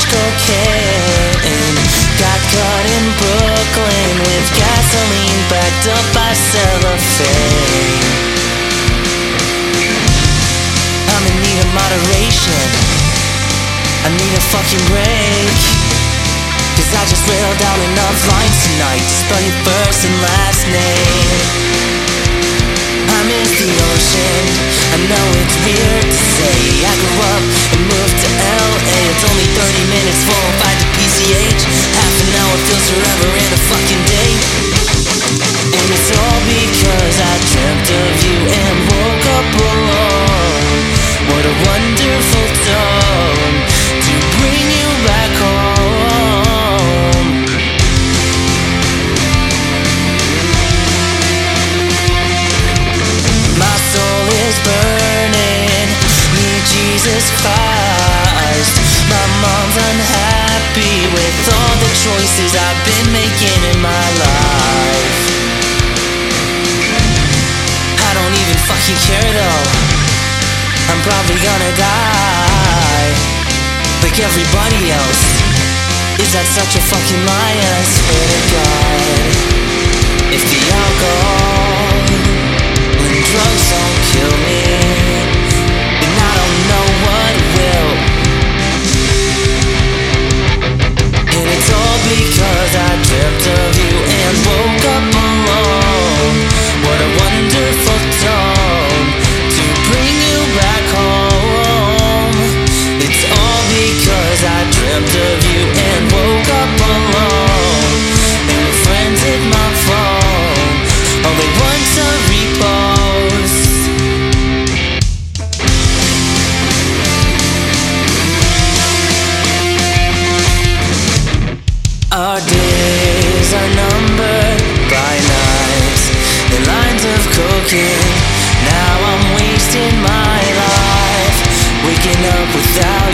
rich cocaine Got caught in Brooklyn with gasoline backed up by cellophane. I'm in need of moderation. I need a fucking break. Cause I just railed down enough lines tonight to Spell your first and last name. I miss the ocean. choices I've been making in my life. I don't even fucking care though. I'm probably gonna die. Like everybody else. Is that such a fucking lie? And I swear to God. broken. Now I'm wasting my life, waking up without.